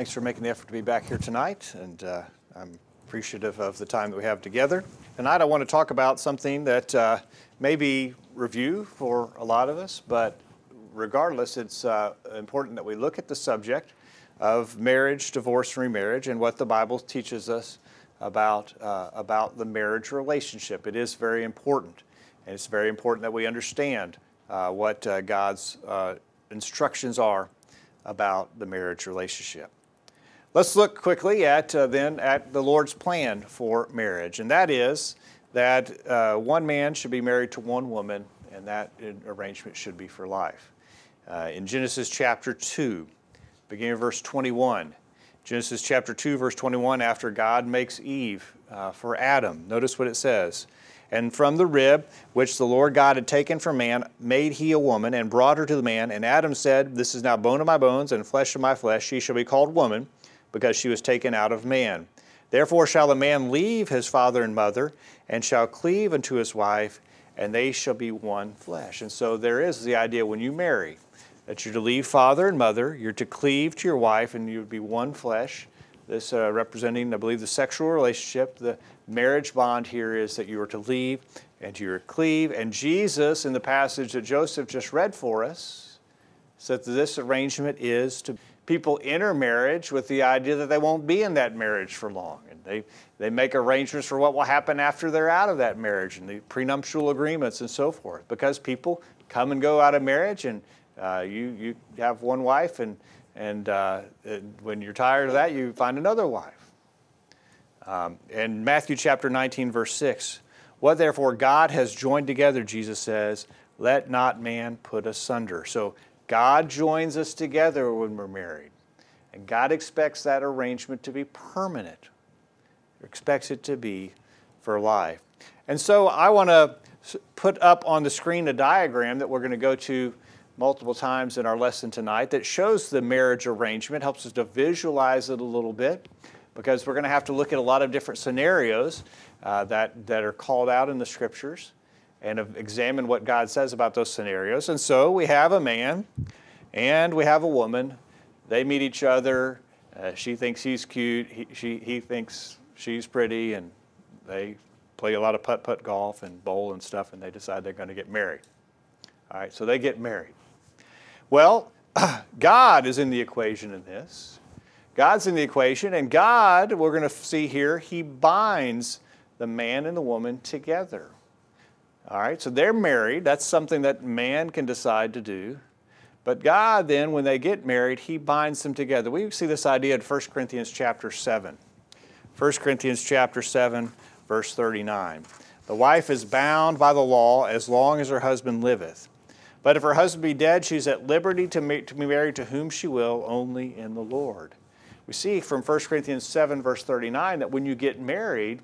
Thanks for making the effort to be back here tonight, and uh, I'm appreciative of the time that we have together. Tonight, I want to talk about something that uh, may be review for a lot of us, but regardless, it's uh, important that we look at the subject of marriage, divorce, and remarriage, and what the Bible teaches us about uh, about the marriage relationship. It is very important, and it's very important that we understand uh, what uh, God's instructions are about the marriage relationship. Let's look quickly at uh, then at the Lord's plan for marriage, and that is that uh, one man should be married to one woman, and that arrangement should be for life. Uh, in Genesis chapter 2, beginning of verse 21, Genesis chapter 2, verse 21, after God makes Eve uh, for Adam, notice what it says. And from the rib which the Lord God had taken from man, made he a woman and brought her to the man. And Adam said, This is now bone of my bones and flesh of my flesh. She shall be called woman because she was taken out of man. Therefore shall the man leave his father and mother, and shall cleave unto his wife, and they shall be one flesh. And so there is the idea when you marry that you're to leave father and mother, you're to cleave to your wife, and you would be one flesh. This uh, representing, I believe, the sexual relationship. The marriage bond here is that you are to leave and you are to cleave. And Jesus, in the passage that Joseph just read for us, said that this arrangement is to people enter marriage with the idea that they won't be in that marriage for long. And they, they make arrangements for what will happen after they're out of that marriage and the prenuptial agreements and so forth. Because people come and go out of marriage, and uh, you, you have one wife, and, and, uh, and when you're tired of that, you find another wife. Um, in Matthew chapter 19, verse 6, what therefore God has joined together, Jesus says, let not man put asunder. So God joins us together when we're married. And God expects that arrangement to be permanent. He expects it to be for life. And so I want to put up on the screen a diagram that we're going to go to multiple times in our lesson tonight that shows the marriage arrangement, helps us to visualize it a little bit, because we're going to have to look at a lot of different scenarios uh, that, that are called out in the scriptures and examine what God says about those scenarios. And so we have a man and we have a woman. They meet each other. Uh, she thinks he's cute. He, she, he thinks she's pretty, and they play a lot of putt putt golf and bowl and stuff, and they decide they're going to get married. All right, so they get married. Well, God is in the equation in this. God's in the equation, and God, we're going to see here, He binds the man and the woman together. All right, so they're married. That's something that man can decide to do. But God then, when they get married, He binds them together. We see this idea in 1 Corinthians chapter 7. 1 Corinthians chapter 7, verse 39. The wife is bound by the law as long as her husband liveth. But if her husband be dead, she's at liberty to, to be married to whom she will, only in the Lord. We see from 1 Corinthians 7, verse 39, that when you get married,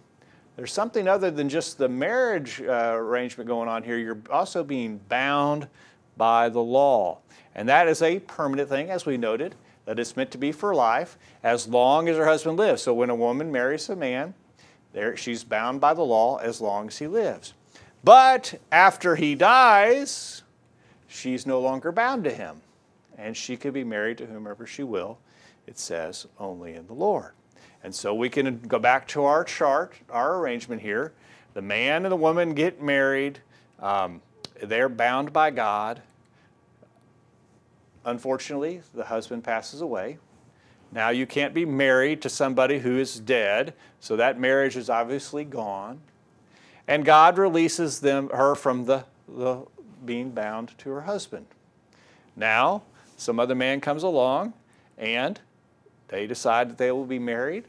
there's something other than just the marriage uh, arrangement going on here. You're also being bound by the law. And that is a permanent thing, as we noted, that it's meant to be for life as long as her husband lives. So when a woman marries a man, there, she's bound by the law as long as he lives. But after he dies, she's no longer bound to him. And she can be married to whomever she will, it says, only in the Lord. And so we can go back to our chart, our arrangement here. The man and the woman get married. Um, they're bound by God. Unfortunately, the husband passes away. Now you can't be married to somebody who is dead, so that marriage is obviously gone. And God releases them, her from the, the being bound to her husband. Now, some other man comes along and they decide that they will be married.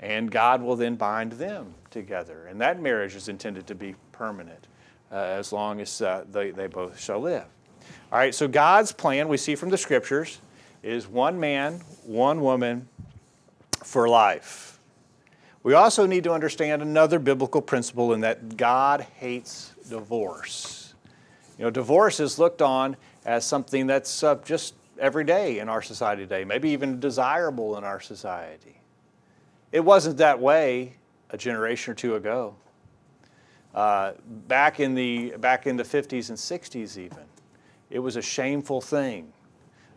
And God will then bind them together. And that marriage is intended to be permanent uh, as long as uh, they, they both shall live. All right, so God's plan, we see from the scriptures, is one man, one woman for life. We also need to understand another biblical principle in that God hates divorce. You know, divorce is looked on as something that's uh, just every day in our society today, maybe even desirable in our society. It wasn't that way a generation or two ago. Uh, back in the back in the 50s and 60s, even, it was a shameful thing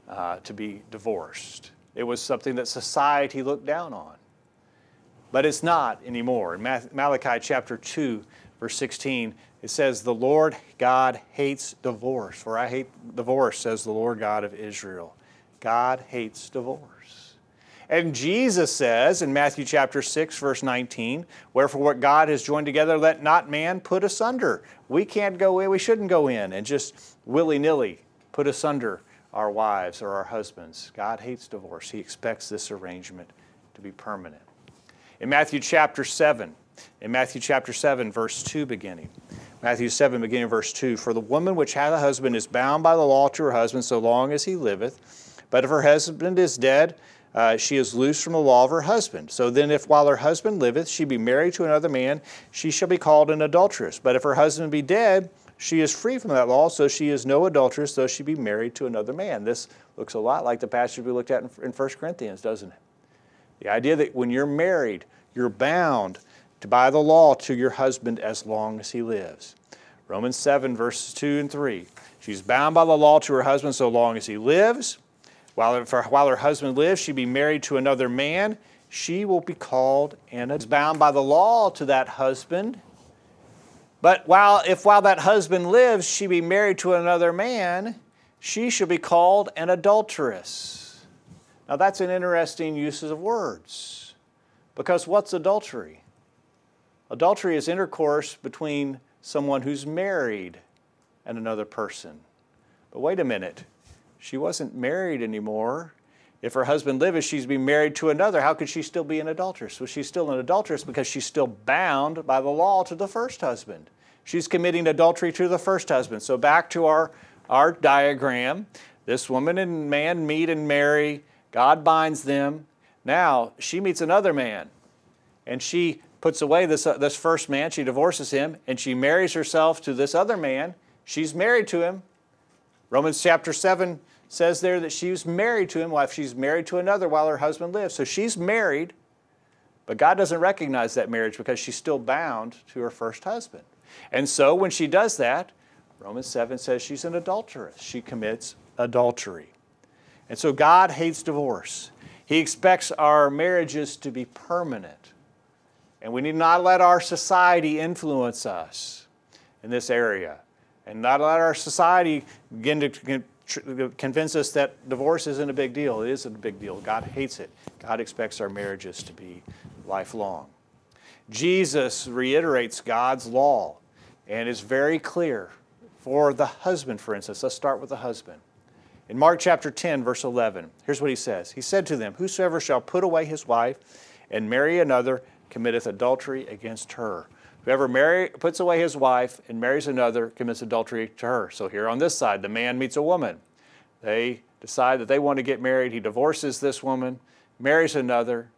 uh, to be divorced. It was something that society looked down on. But it's not anymore. In Malachi chapter 2, verse 16, it says, The Lord God hates divorce. For I hate divorce, says the Lord God of Israel. God hates divorce. And Jesus says in Matthew chapter 6, verse 19, Wherefore what God has joined together, let not man put asunder. We can't go in, we shouldn't go in and just willy nilly put asunder our wives or our husbands. God hates divorce. He expects this arrangement to be permanent. In Matthew chapter 7, in Matthew chapter 7, verse 2 beginning, Matthew 7, beginning verse 2 For the woman which hath a husband is bound by the law to her husband so long as he liveth. But if her husband is dead, uh, she is loosed from the law of her husband. So then, if while her husband liveth she be married to another man, she shall be called an adulteress. But if her husband be dead, she is free from that law, so she is no adulteress, though she be married to another man. This looks a lot like the passage we looked at in, in 1 Corinthians, doesn't it? The idea that when you're married, you're bound to by the law to your husband as long as he lives. Romans 7, verses 2 and 3. She's bound by the law to her husband so long as he lives. While, for, while her husband lives, she be married to another man. She will be called and is bound by the law to that husband. But while, if while that husband lives, she be married to another man, she shall be called an adulteress. Now that's an interesting use of words. Because what's adultery? Adultery is intercourse between someone who's married and another person. But wait a minute, she wasn't married anymore. If her husband liveth, she's be married to another. How could she still be an adulteress? Well, she's still an adulteress because she's still bound by the law to the first husband. She's committing adultery to the first husband. So back to our, our diagram. This woman and man meet and marry. God binds them. Now she meets another man, and she puts away this, uh, this first man, she divorces him, and she marries herself to this other man. She's married to him. Romans chapter 7 says there that she was married to him while she's married to another while her husband lives. So she's married, but God doesn't recognize that marriage because she's still bound to her first husband. And so when she does that, Romans 7 says she's an adulteress. She commits adultery. And so God hates divorce. He expects our marriages to be permanent. And we need not let our society influence us in this area. And not let our society begin to Uh, convince us that divorce isn't a big deal. It isn't a big deal. God hates it. God expects our marriages to be lifelong. Jesus reiterates God's law and is very clear for the husband, for instance. Let's start with the husband. In Mark chapter 10, verse 11, here's what he says He said to them, Whosoever shall put away his wife and marry another committeth adultery against her. Whoever marry, puts away his wife and marries another commits adultery to her. So here on this side, the man meets a woman. They decide that they want to get married. He divorces this woman, marries another.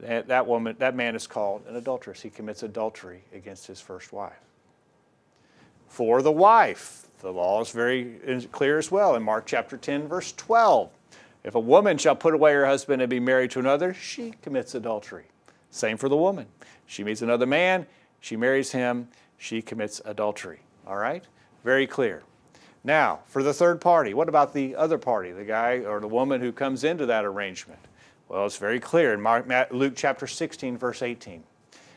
That, woman, that man is called an adulteress. He commits adultery against his first wife. For the wife, the law is very clear as well in Mark chapter 10, verse 12. If a woman shall put away her husband and be married to another, she commits adultery. Same for the woman. She meets another man, she marries him, she commits adultery. All right? Very clear. Now, for the third party, what about the other party, the guy or the woman who comes into that arrangement? Well, it's very clear in Mark, Luke chapter 16, verse 18.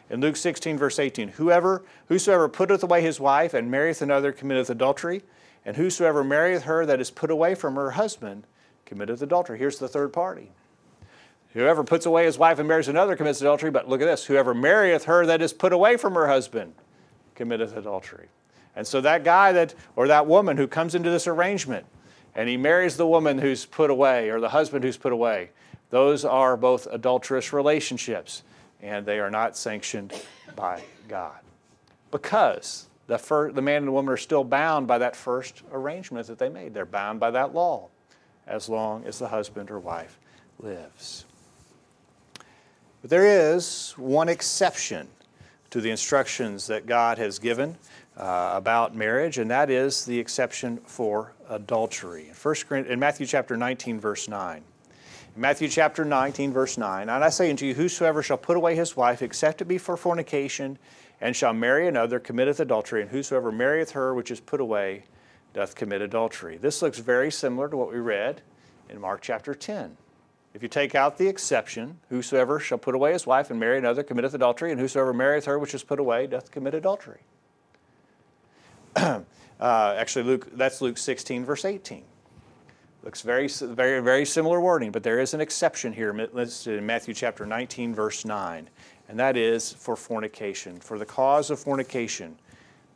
In Luke 16, verse 18, whoever, whosoever putteth away his wife and marrieth another committeth adultery, and whosoever marrieth her that is put away from her husband committeth adultery. Here's the third party. Whoever puts away his wife and marries another commits adultery, but look at this whoever marrieth her that is put away from her husband committeth adultery. And so that guy that, or that woman who comes into this arrangement and he marries the woman who's put away or the husband who's put away, those are both adulterous relationships and they are not sanctioned by God. Because the, fir- the man and the woman are still bound by that first arrangement that they made. They're bound by that law as long as the husband or wife lives. But there is one exception to the instructions that God has given uh, about marriage, and that is the exception for adultery. In, First, in Matthew chapter 19, verse 9. In Matthew chapter 19, verse 9, And I say unto you, whosoever shall put away his wife, except it be for fornication, and shall marry another, committeth adultery, and whosoever marrieth her which is put away doth commit adultery. This looks very similar to what we read in Mark chapter 10. If you take out the exception, whosoever shall put away his wife and marry another committeth adultery, and whosoever marrieth her which is put away doth commit adultery. uh, actually, Luke, that's Luke 16, verse 18. Looks very, very, very similar wording, but there is an exception here listed in Matthew chapter 19, verse 9, and that is for fornication. For the cause of fornication,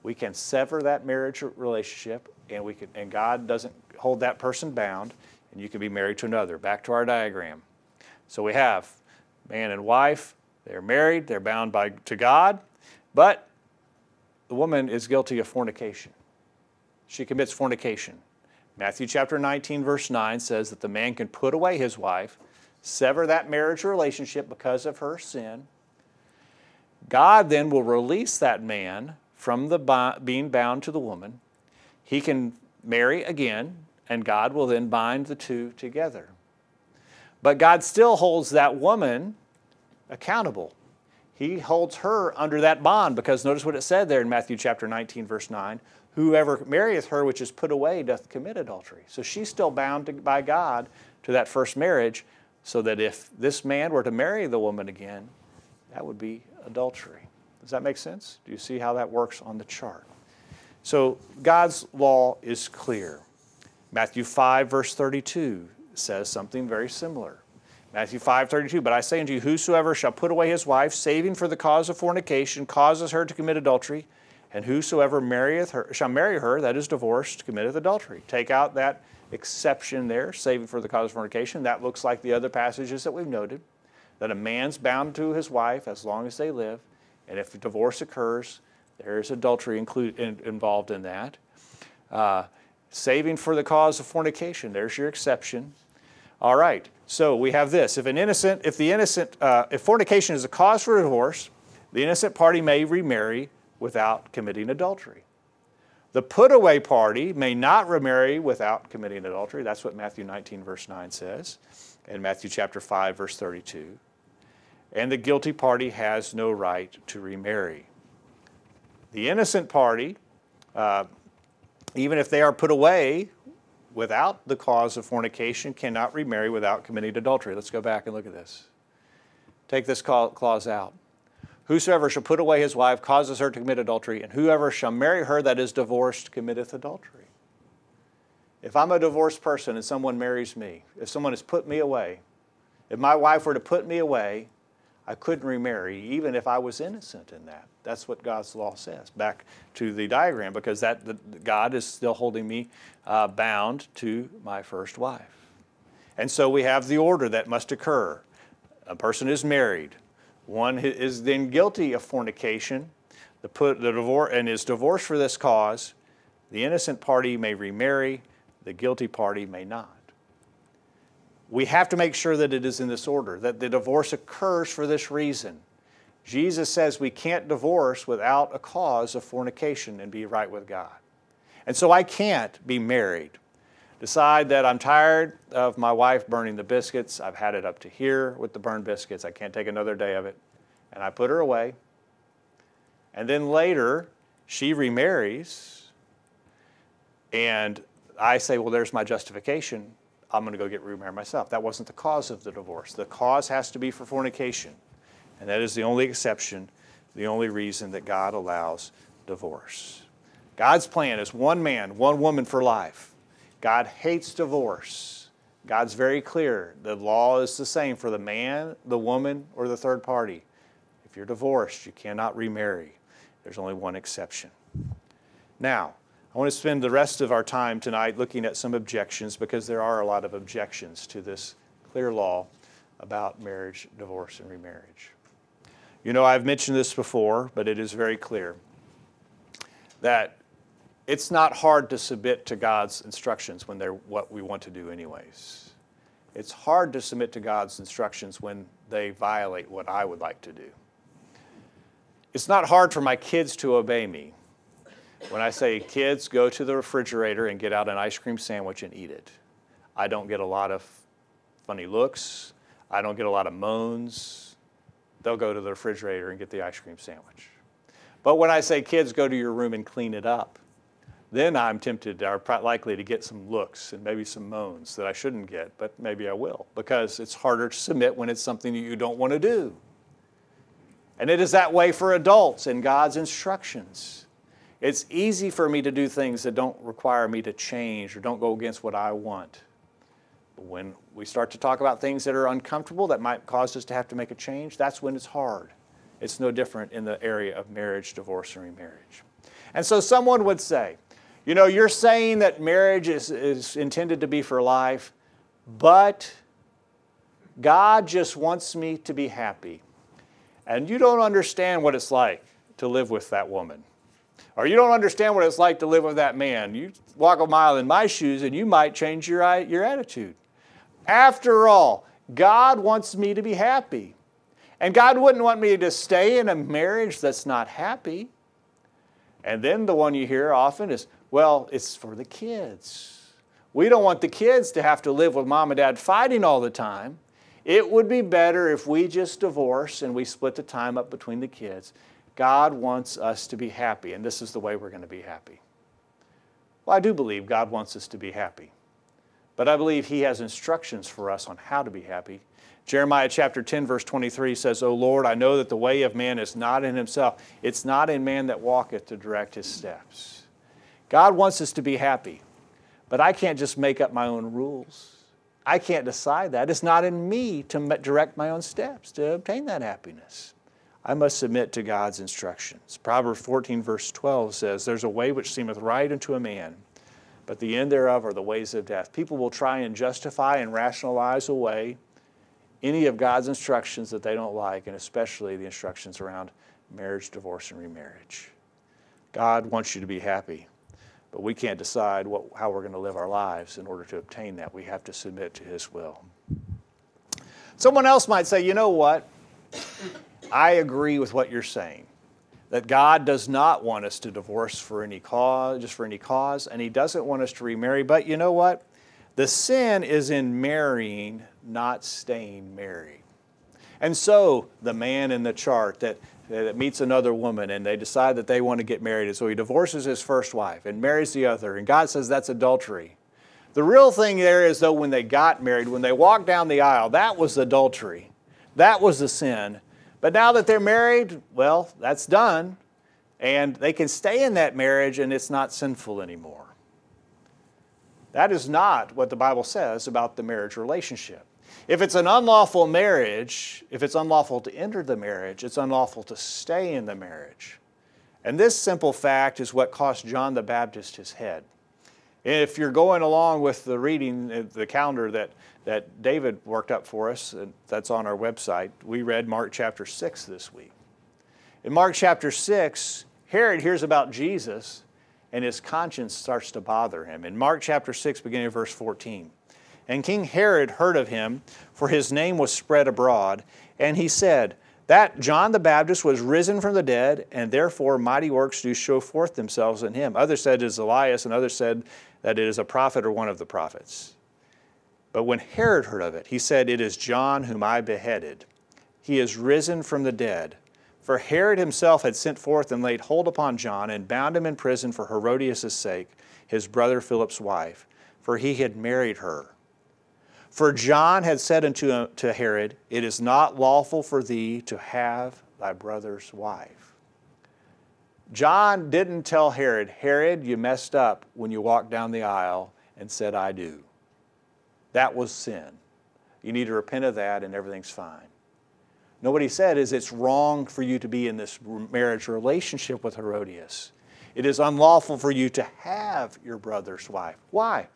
we can sever that marriage relationship, and we can, and God doesn't hold that person bound, and you can be married to another. Back to our diagram. So we have man and wife, they're married, they're bound by, to God, but the woman is guilty of fornication. She commits fornication. Matthew chapter 19, verse 9 says that the man can put away his wife, sever that marriage relationship because of her sin. God then will release that man from the being bound to the woman. He can marry again, and God will then bind the two together. But God still holds that woman accountable. He holds her under that bond because notice what it said there in Matthew chapter 19, verse 9 Whoever marrieth her which is put away doth commit adultery. So she's still bound to, by God to that first marriage, so that if this man were to marry the woman again, that would be adultery. Does that make sense? Do you see how that works on the chart? So God's law is clear. Matthew 5, verse 32 says something very similar. Matthew 5, 32, but I say unto you, whosoever shall put away his wife, saving for the cause of fornication, causes her to commit adultery, and whosoever marrieth her, shall marry her, that is divorced, committeth adultery. Take out that exception there, saving for the cause of fornication. That looks like the other passages that we've noted, that a man's bound to his wife as long as they live, and if divorce occurs, there is adultery in, involved in that. Uh, saving for the cause of fornication. There's your exception. All right. So we have this: if an innocent, if the innocent, uh, if fornication is a cause for divorce, the innocent party may remarry without committing adultery. The put away party may not remarry without committing adultery. That's what Matthew 19, verse 9 says, and Matthew chapter 5, verse 32. And the guilty party has no right to remarry. The innocent party uh, even if they are put away without the cause of fornication, cannot remarry without committing adultery. Let's go back and look at this. Take this clause out. Whosoever shall put away his wife causes her to commit adultery, and whoever shall marry her that is divorced committeth adultery. If I'm a divorced person and someone marries me, if someone has put me away, if my wife were to put me away, I couldn't remarry, even if I was innocent in that. That's what God's law says. Back to the diagram, because that the, God is still holding me uh, bound to my first wife. And so we have the order that must occur. A person is married. One is then guilty of fornication, the put the divorce and is divorced for this cause. The innocent party may remarry. The guilty party may not we have to make sure that it is in this order, that the divorce occurs for this reason. Jesus says we can't divorce without a cause of fornication and be right with God. And so I can't be married. Decide that I'm tired of my wife burning the biscuits. I've had it up to here with the burned biscuits. I can't take another day of it. And I put her away. And then later, she remarries. And I say, well, there's my justification. I'm going to go get remarried myself. That wasn't the cause of the divorce. The cause has to be for fornication. And that is the only exception, the only reason that God allows divorce. God's plan is one man, one woman for life. God hates divorce. God's very clear. The law is the same for the man, the woman, or the third party. If you're divorced, you cannot remarry. There's only one exception. Now, I want to spend the rest of our time tonight looking at some objections because there are a lot of objections to this clear law about marriage, divorce, and remarriage. You know, I've mentioned this before, but it is very clear that it's not hard to submit to God's instructions when they're what we want to do, anyways. It's hard to submit to God's instructions when they violate what I would like to do. It's not hard for my kids to obey me when I say kids, go to the refrigerator and get out an ice cream sandwich and eat it, I don't get a lot of funny looks. I don't get a lot of moans. They'll go to the refrigerator and get the ice cream sandwich. But when I say kids, go to your room and clean it up, then I'm tempted or likely to get some looks and maybe some moans that I shouldn't get, but maybe I will because it's harder to submit when it's something that you don't want to do. And it is that way for adults in God's instructions. It's easy for me to do things that don't require me to change or don't go against what I want. But when we start to talk about things that are uncomfortable that might cause us to have to make a change, that's when it's hard. It's no different in the area of marriage, divorce, and remarriage. And so someone would say, you know, you're saying that marriage is, is intended to be for life, but God just wants me to be happy. And you don't understand what it's like to live with that woman. Or you don't understand what it's like to live with that man. You walk a mile in my shoes and you might change your, your attitude. After all, God wants me to be happy. And God wouldn't want me to stay in a marriage that's not happy. And then the one you hear often is, well, it's for the kids. We don't want the kids to have to live with mom and dad fighting all the time. It would be better if we just divorce and we split the time up between the kids. God wants us to be happy, and this is the way we're going to be happy. Well, I do believe God wants us to be happy, but I believe He has instructions for us on how to be happy. Jeremiah chapter 10, verse 23 says, O Lord, I know that the way of man is not in himself. It's not in man that walketh to direct his steps. God wants us to be happy, but I can't just make up my own rules. I can't decide that. It's not in me to direct my own steps to obtain that happiness. I must submit to God's instructions. Proverbs 14, verse 12 says, There's a way which seemeth right unto a man, but the end thereof are the ways of death. People will try and justify and rationalize away any of God's instructions that they don't like, and especially the instructions around marriage, divorce, and remarriage. God wants you to be happy, but we can't decide what, how we're going to live our lives in order to obtain that. We have to submit to His will. Someone else might say, you know what? I agree with what you're saying. That God does not want us to divorce for any cause, just for any cause, and He doesn't want us to remarry. But you know what? The sin is in marrying, not staying married. And so the man in the chart that, that meets another woman and they decide that they want to get married, and so he divorces his first wife and marries the other, and God says that's adultery. The real thing there is, though, when they got married, when they walked down the aisle, that was adultery. That was the sin. But now that they're married, well, that's done. And they can stay in that marriage and it's not sinful anymore. That is not what the Bible says about the marriage relationship. If it's an unlawful marriage, if it's unlawful to enter the marriage, it's unlawful to stay in the marriage. And this simple fact is what cost John the Baptist his head. If you're going along with the reading, uh, the calendar that, that David worked up for us, and that's on our website, we read Mark chapter 6 this week. In Mark chapter 6, Herod hears about Jesus and his conscience starts to bother him. In Mark chapter 6, beginning of verse 14. And King Herod heard of him, for his name was spread abroad, and he said, That John the Baptist was risen from the dead, and therefore mighty works do show forth themselves in him. Others said it is Elias, and others said that it is a prophet or one of the prophets. But when Herod heard of it, he said, It is John whom I beheaded. He is risen from the dead. For Herod himself had sent forth and laid hold upon John and bound him in prison for Herodias' sake, his brother Philip's wife, for he had married her. For John had said unto uh, to Herod, It is not lawful for thee to have thy brother's wife. John didn't tell Herod, Herod, you messed up when you walked down the aisle and said, I do. That was sin. You need to repent of that and everything's fine. No, what he said is it's wrong for you to be in this marriage relationship with Herodias. It is unlawful for you to have your brother's wife. Why?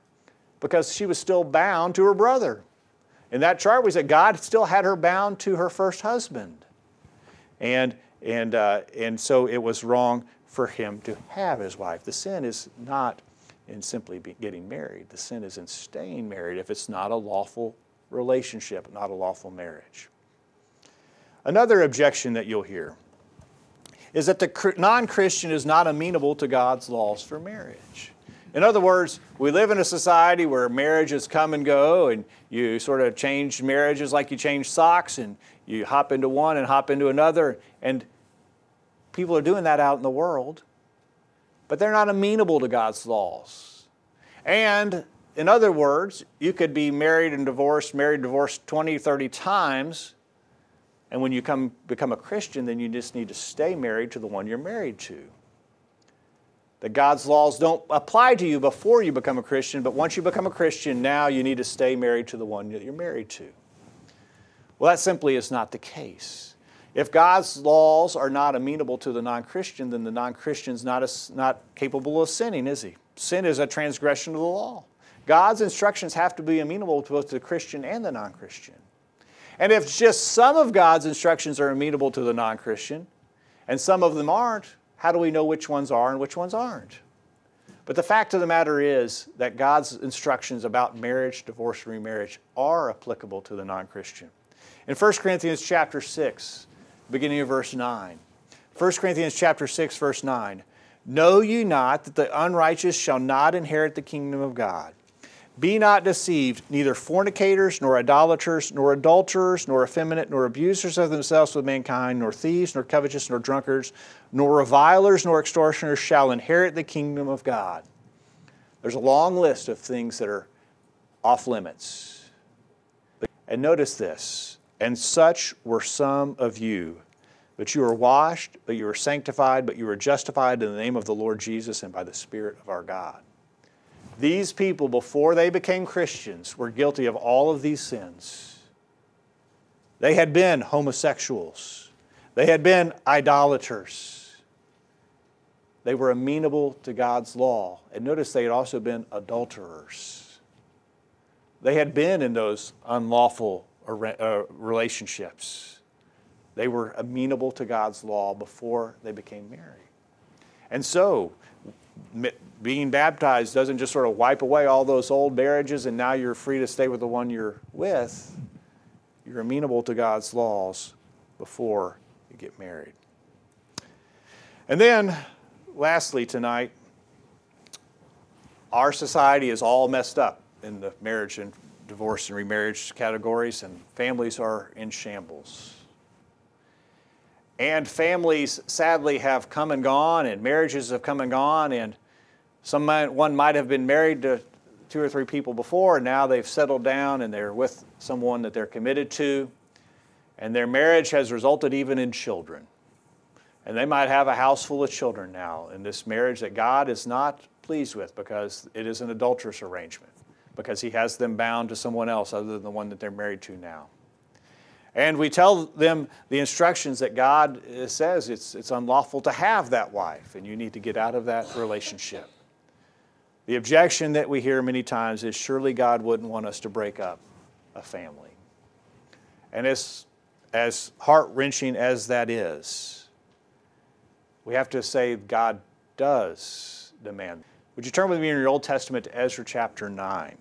Because she was still bound to her brother. In that chart, we said God still had her bound to her first husband. And, and, uh, and so it was wrong for him to have his wife. The sin is not in simply getting married, the sin is in staying married if it's not a lawful relationship, not a lawful marriage. Another objection that you'll hear is that the non Christian is not amenable to God's laws for marriage. In other words, we live in a society where marriages come and go, and you sort of change marriages like you change socks, and you hop into one and hop into another, and people are doing that out in the world. But they're not amenable to God's laws. And in other words, you could be married and divorced, married, divorced 20, 30 times, and when you come, become a Christian, then you just need to stay married to the one you're married to. That God's laws don't apply to you before you become a Christian, but once you become a Christian, now you need to stay married to the one that you're married to. Well, that simply is not the case. If God's laws are not amenable to the non Christian, then the non Christian's not, not capable of sinning, is he? Sin is a transgression of the law. God's instructions have to be amenable to both the Christian and the non Christian. And if just some of God's instructions are amenable to the non Christian and some of them aren't, how do we know which ones are and which ones aren't? But the fact of the matter is that God's instructions about marriage, divorce, and remarriage are applicable to the non Christian. In 1 Corinthians chapter 6, beginning of verse 9, 1 Corinthians chapter 6, verse 9, Know ye not that the unrighteous shall not inherit the kingdom of God? Be not deceived, neither fornicators, nor idolaters, nor adulterers, nor effeminate, nor abusers of themselves with mankind, nor thieves, nor covetous, nor drunkards, nor revilers, nor extortioners shall inherit the kingdom of God. There's a long list of things that are off limits. And notice this, and such were some of you. But you are washed, but you are sanctified, but you are justified in the name of the Lord Jesus and by the Spirit of our God. These people, before they became Christians, were guilty of all of these sins. They had been homosexuals, they had been idolaters, they were amenable to God's law. And notice they had also been adulterers. They had been in those unlawful Uh, relationships. They were amenable to God's law before they became married. And so, being baptized doesn't just sort of wipe away all those old marriages and now you're free to stay with the one you're with. You're amenable to God's laws before you get married. And then, lastly, tonight, our society is all messed up in the marriage and divorce and remarriage categories, and families are in shambles. And families, sadly, have come and gone, and marriages have come and gone, and some might, one might have been married to two or three people before, and now they've settled down and they're with someone that they're committed to, and their marriage has resulted even in children. And they might have a house full of children now in this marriage that God is not pleased with because it is an adulterous arrangement, because He has them bound to someone else other than the one that they're married to now. And we tell them the instructions that God uh, says it's, it's unlawful to have that wife, and you need to get out of that relationship. The objection that we hear many times is surely God wouldn't want us to break up a family. And as, as heart wrenching as that is, we have to say God does demand. Would you turn with me in your Old Testament to Ezra chapter 9?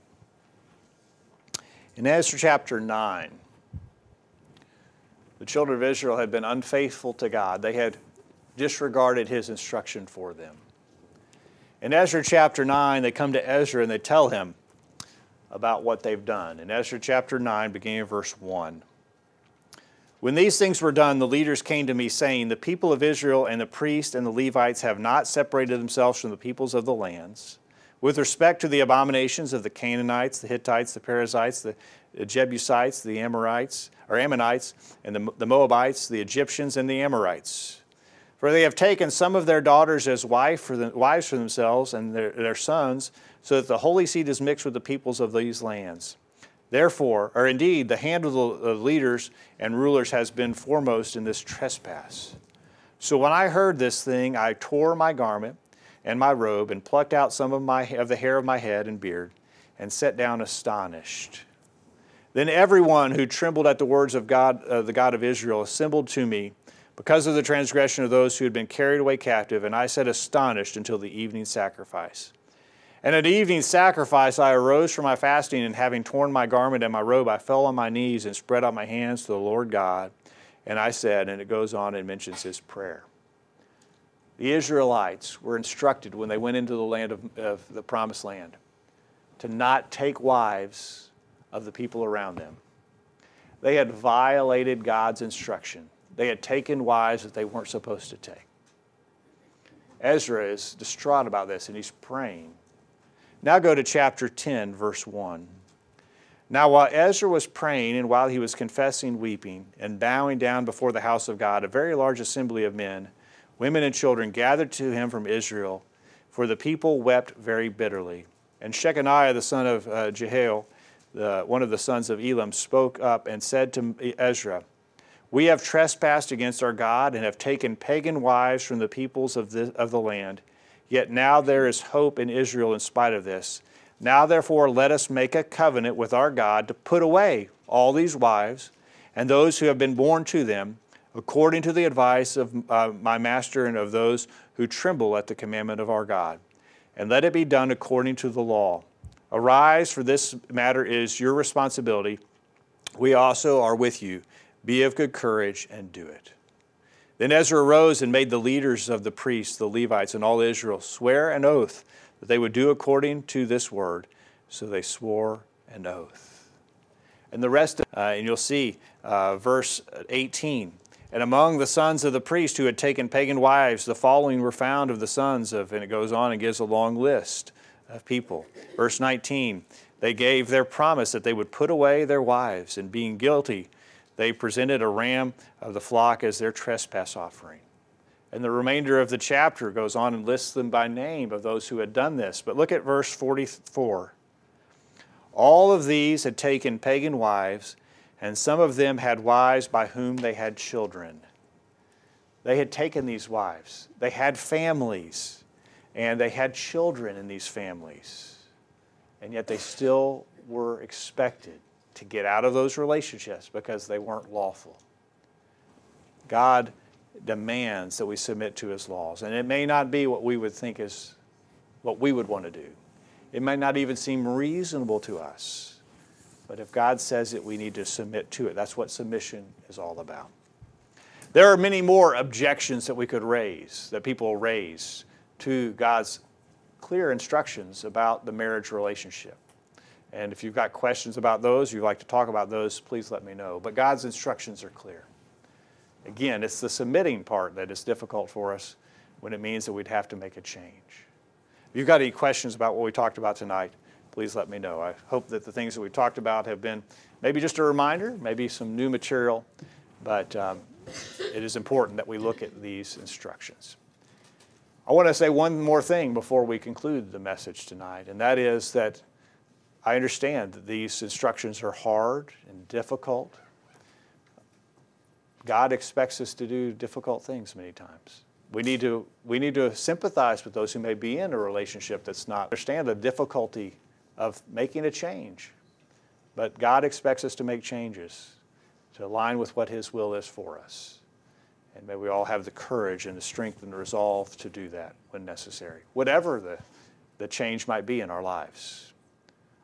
In Ezra chapter 9, the children of Israel had been unfaithful to God. They had disregarded his instruction for them. In Ezra chapter 9, they come to Ezra and they tell him about what they've done. In Ezra chapter 9, beginning in verse 1. When these things were done, the leaders came to me, saying, The people of Israel and the priests and the Levites have not separated themselves from the peoples of the lands. With respect to the abominations of the Canaanites, the Hittites, the Perizzites, the Jebusites, the Amorites, or Ammonites, and the, the Moabites, the Egyptians, and the Amorites. For they have taken some of their daughters as wife for the, wives for themselves and their, their sons, so that the holy seed is mixed with the peoples of these lands. Therefore, or indeed, the hand of the leaders and rulers has been foremost in this trespass. So when I heard this thing, I tore my garment and my robe and plucked out some of, my, of the hair of my head and beard and sat down astonished. Then everyone who trembled at the words of God, uh, the God of Israel, assembled to me because of the transgression of those who had been carried away captive, and I sat astonished until the evening sacrifice. And at evening sacrifice I arose from my fasting, and having torn my garment and my robe, I fell on my knees and spread out my hands to the Lord God. And I said, and it goes on and mentions his prayer. The Israelites were instructed when they went into the land of, of the promised land to not take wives of the people around them. They had violated God's instruction they had taken wives that they weren't supposed to take. Ezra is distraught about this and he's praying. Now go to chapter 10, verse 1. Now, while Ezra was praying and while he was confessing, weeping, and bowing down before the house of God, a very large assembly of men, women, and children gathered to him from Israel, for the people wept very bitterly. And Shechaniah, the son of uh, Jehiel, the, one of the sons of Elam, spoke up and said to Ezra, We have trespassed against our God and have taken pagan wives from the peoples of the, of the land. Yet now there is hope in Israel in spite of this. Now, therefore, let us make a covenant with our God to put away all these wives and those who have been born to them, according to the advice of uh, my master and of those who tremble at the commandment of our God. And let it be done according to the law. Arise, for this matter is your responsibility. We also are with you. Be of good courage and do it. Then Ezra arose and made the leaders of the priests, the Levites, and all Israel swear an oath that they would do according to this word. So they swore an oath. And the rest, uh, and you'll see uh, verse 18. And among the sons of the priest who had taken pagan wives, the following were found of the sons of, and it goes on and gives a long list of people. Verse 19, they gave their promise that they would put away their wives, and being guilty, they presented a ram of the flock as their trespass offering. And the remainder of the chapter goes on and lists them by name of those who had done this. But look at verse 44. All of these had taken pagan wives, and some of them had wives by whom they had children. They had taken these wives, they had families, and they had children in these families. And yet they still were expected to get out of those relationships because they weren't lawful. God demands that we submit to his laws. And it may not be what we would think is what we would want to do. It may not even seem reasonable to us. But if God says it, we need to submit to it. That's what submission is all about. There are many more objections that we could raise, that people raise to God's clear instructions about the marriage relationship. And if you've got questions about those, you'd like to talk about those, please let me know. But God's instructions are clear. Again, it's the submitting part that is difficult for us when it means that we'd have to make a change. If you've got any questions about what we talked about tonight, please let me know. I hope that the things that we talked about have been maybe just a reminder, maybe some new material, but um, it is important that we look at these instructions. I want to say one more thing before we conclude the message tonight, and that is that I understand that these instructions are hard and difficult God expects us to do difficult things many times. We need to, we need to sympathize with those who may be in a relationship that's not, understand the difficulty of making a change. But God expects us to make changes to align with what His will is for us. And may we all have the courage and the strength and the resolve to do that when necessary, whatever the, the change might be in our lives.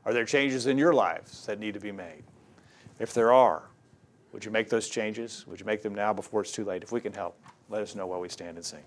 Are there changes in your lives that need to be made? If there are, would you make those changes? Would you make them now before it's too late? If we can help, let us know while we stand and sing.